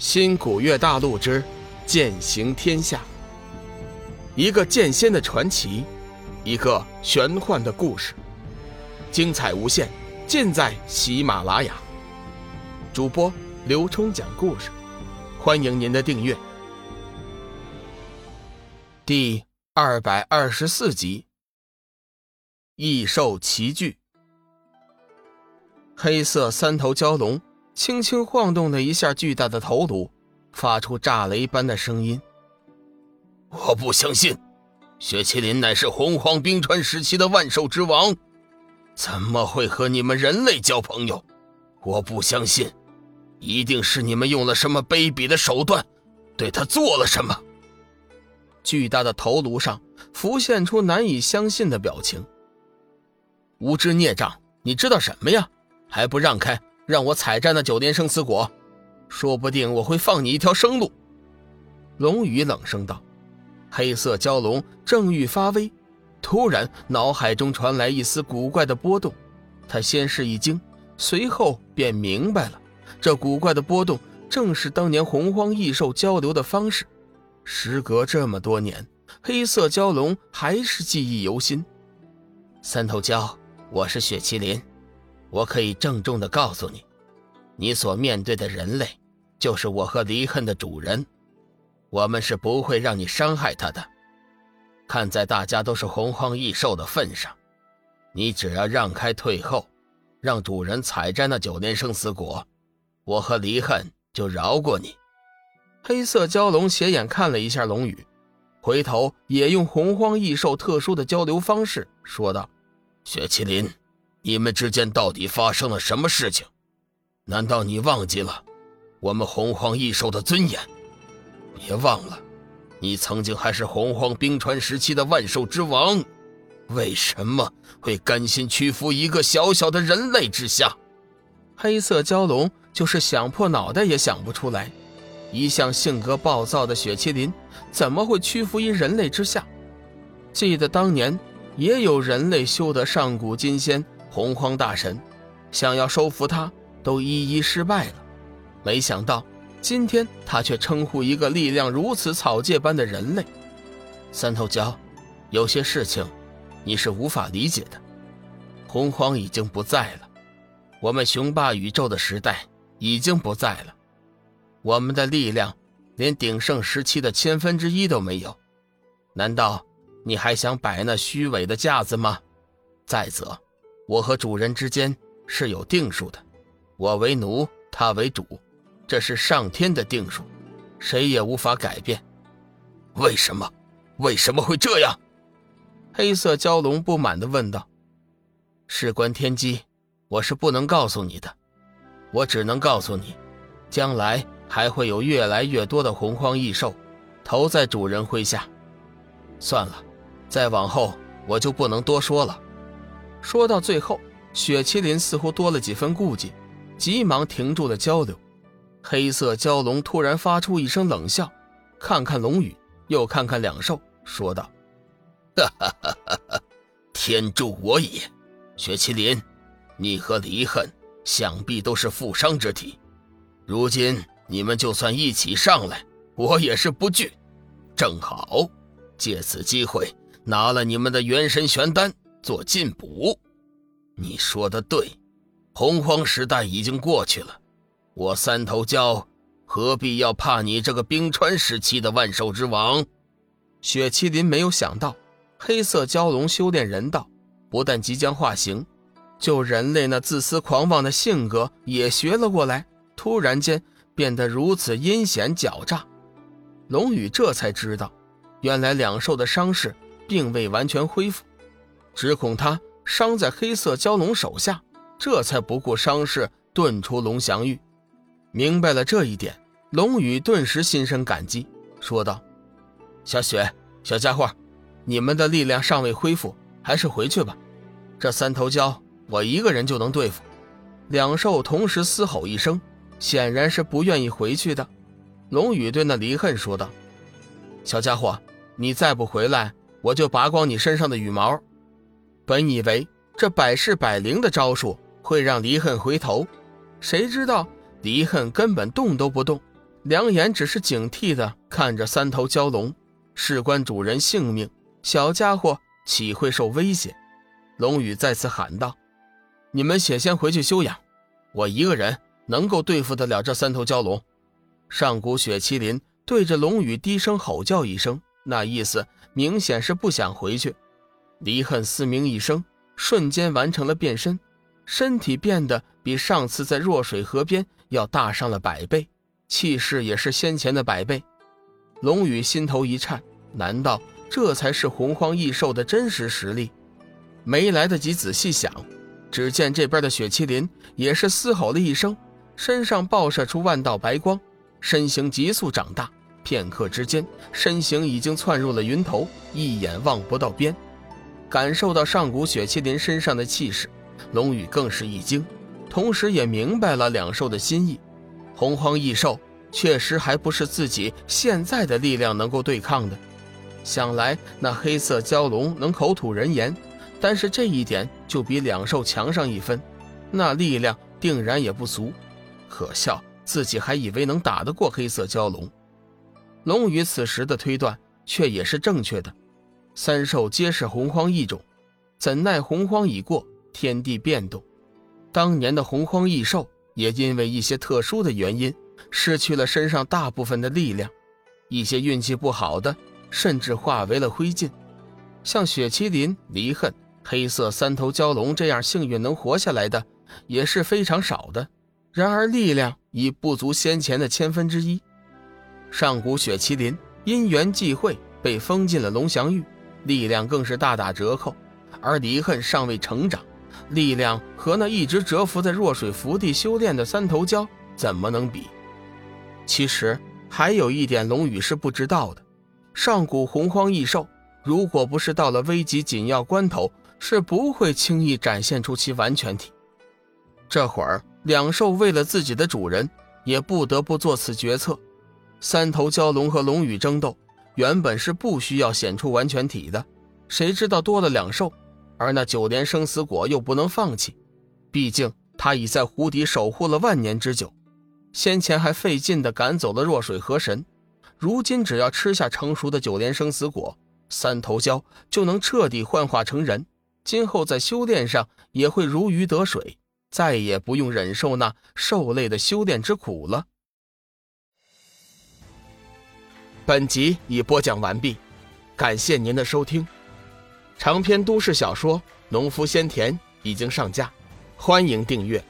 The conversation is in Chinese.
新古月大陆之剑行天下，一个剑仙的传奇，一个玄幻的故事，精彩无限，尽在喜马拉雅。主播刘冲讲故事，欢迎您的订阅。第二百二十四集，异兽齐聚，黑色三头蛟龙。轻轻晃动了一下巨大的头颅，发出炸雷般的声音。我不相信，雪麒麟乃是洪荒冰川时期的万兽之王，怎么会和你们人类交朋友？我不相信，一定是你们用了什么卑鄙的手段，对他做了什么。巨大的头颅上浮现出难以相信的表情。无知孽障，你知道什么呀？还不让开！让我采摘那九年生死果，说不定我会放你一条生路。”龙宇冷声道。黑色蛟龙正欲发威，突然脑海中传来一丝古怪的波动，他先是一惊，随后便明白了，这古怪的波动正是当年洪荒异兽交流的方式。时隔这么多年，黑色蛟龙还是记忆犹新。三头蛟，我是雪麒麟。我可以郑重的告诉你，你所面对的人类，就是我和离恨的主人，我们是不会让你伤害他的。看在大家都是洪荒异兽的份上，你只要让开退后，让主人采摘那九年生死果，我和离恨就饶过你。黑色蛟龙斜眼看了一下龙宇，回头也用洪荒异兽特殊的交流方式说道：“雪麒麟。”你们之间到底发生了什么事情？难道你忘记了我们洪荒异兽的尊严？别忘了，你曾经还是洪荒冰川时期的万兽之王，为什么会甘心屈服一个小小的人类之下？黑色蛟龙就是想破脑袋也想不出来，一向性格暴躁的雪麒麟怎么会屈服于人类之下？记得当年也有人类修得上古金仙。洪荒大神想要收服他，都一一失败了。没想到今天他却称呼一个力量如此草芥般的人类。三头蛟，有些事情你是无法理解的。洪荒已经不在了，我们雄霸宇宙的时代已经不在了。我们的力量连鼎盛时期的千分之一都没有。难道你还想摆那虚伪的架子吗？再则。我和主人之间是有定数的，我为奴，他为主，这是上天的定数，谁也无法改变。为什么？为什么会这样？黑色蛟龙不满地问道。事关天机，我是不能告诉你的，我只能告诉你，将来还会有越来越多的洪荒异兽投在主人麾下。算了，再往后我就不能多说了。说到最后，雪麒麟似乎多了几分顾忌，急忙停住了交流。黑色蛟龙突然发出一声冷笑，看看龙宇，又看看两兽，说道：“哈哈哈哈哈！天助我也！雪麒麟，你和离恨想必都是负伤之体，如今你们就算一起上来，我也是不惧。正好借此机会拿了你们的元神玄丹。”做进补，你说的对，洪荒时代已经过去了，我三头蛟何必要怕你这个冰川时期的万兽之王？雪麒麟没有想到，黑色蛟龙修炼人道，不但即将化形，就人类那自私狂妄的性格也学了过来，突然间变得如此阴险狡诈。龙宇这才知道，原来两兽的伤势并未完全恢复。只恐他伤在黑色蛟龙手下，这才不顾伤势遁出龙翔域。明白了这一点，龙宇顿时心生感激，说道：“小雪，小家伙，你们的力量尚未恢复，还是回去吧。这三头蛟我一个人就能对付。”两兽同时嘶吼一声，显然是不愿意回去的。龙宇对那离恨说道：“小家伙，你再不回来，我就拔光你身上的羽毛。”本以为这百试百灵的招数会让离恨回头，谁知道离恨根本动都不动，两眼只是警惕的看着三头蛟龙，事关主人性命，小家伙岂会受威胁？龙宇再次喊道：“你们且先回去休养，我一个人能够对付得了这三头蛟龙。”上古雪麒麟对着龙宇低声吼叫一声，那意思明显是不想回去。离恨嘶鸣一声，瞬间完成了变身，身体变得比上次在弱水河边要大上了百倍，气势也是先前的百倍。龙宇心头一颤，难道这才是洪荒异兽的真实实力？没来得及仔细想，只见这边的雪麒麟也是嘶吼了一声，身上爆射出万道白光。身形急速长大，片刻之间，身形已经窜入了云头，一眼望不到边。感受到上古雪麒麟身上的气势，龙宇更是一惊，同时也明白了两兽的心意。洪荒异兽确实还不是自己现在的力量能够对抗的。想来那黑色蛟龙能口吐人言，但是这一点就比两兽强上一分，那力量定然也不俗。可笑。自己还以为能打得过黑色蛟龙，龙宇此时的推断却也是正确的。三兽皆是洪荒异种，怎奈洪荒已过，天地变动。当年的洪荒异兽也因为一些特殊的原因，失去了身上大部分的力量，一些运气不好的甚至化为了灰烬。像雪麒麟、离恨、黑色三头蛟龙这样幸运能活下来的，也是非常少的。然而力量已不足先前的千分之一。上古雪麒麟因缘际会被封进了龙翔域，力量更是大打折扣。而离恨尚未成长，力量和那一直蛰伏在弱水福地修炼的三头蛟怎么能比？其实还有一点，龙宇是不知道的：上古洪荒异兽，如果不是到了危急紧要关头，是不会轻易展现出其完全体。这会儿。两兽为了自己的主人，也不得不做此决策。三头蛟龙和龙宇争斗，原本是不需要显出完全体的，谁知道多了两兽，而那九莲生死果又不能放弃，毕竟他已在湖底守护了万年之久，先前还费劲的赶走了弱水河神，如今只要吃下成熟的九莲生死果，三头蛟就能彻底幻化成人，今后在修炼上也会如鱼得水。再也不用忍受那受累的修炼之苦了。本集已播讲完毕，感谢您的收听。长篇都市小说《农夫先田》已经上架，欢迎订阅。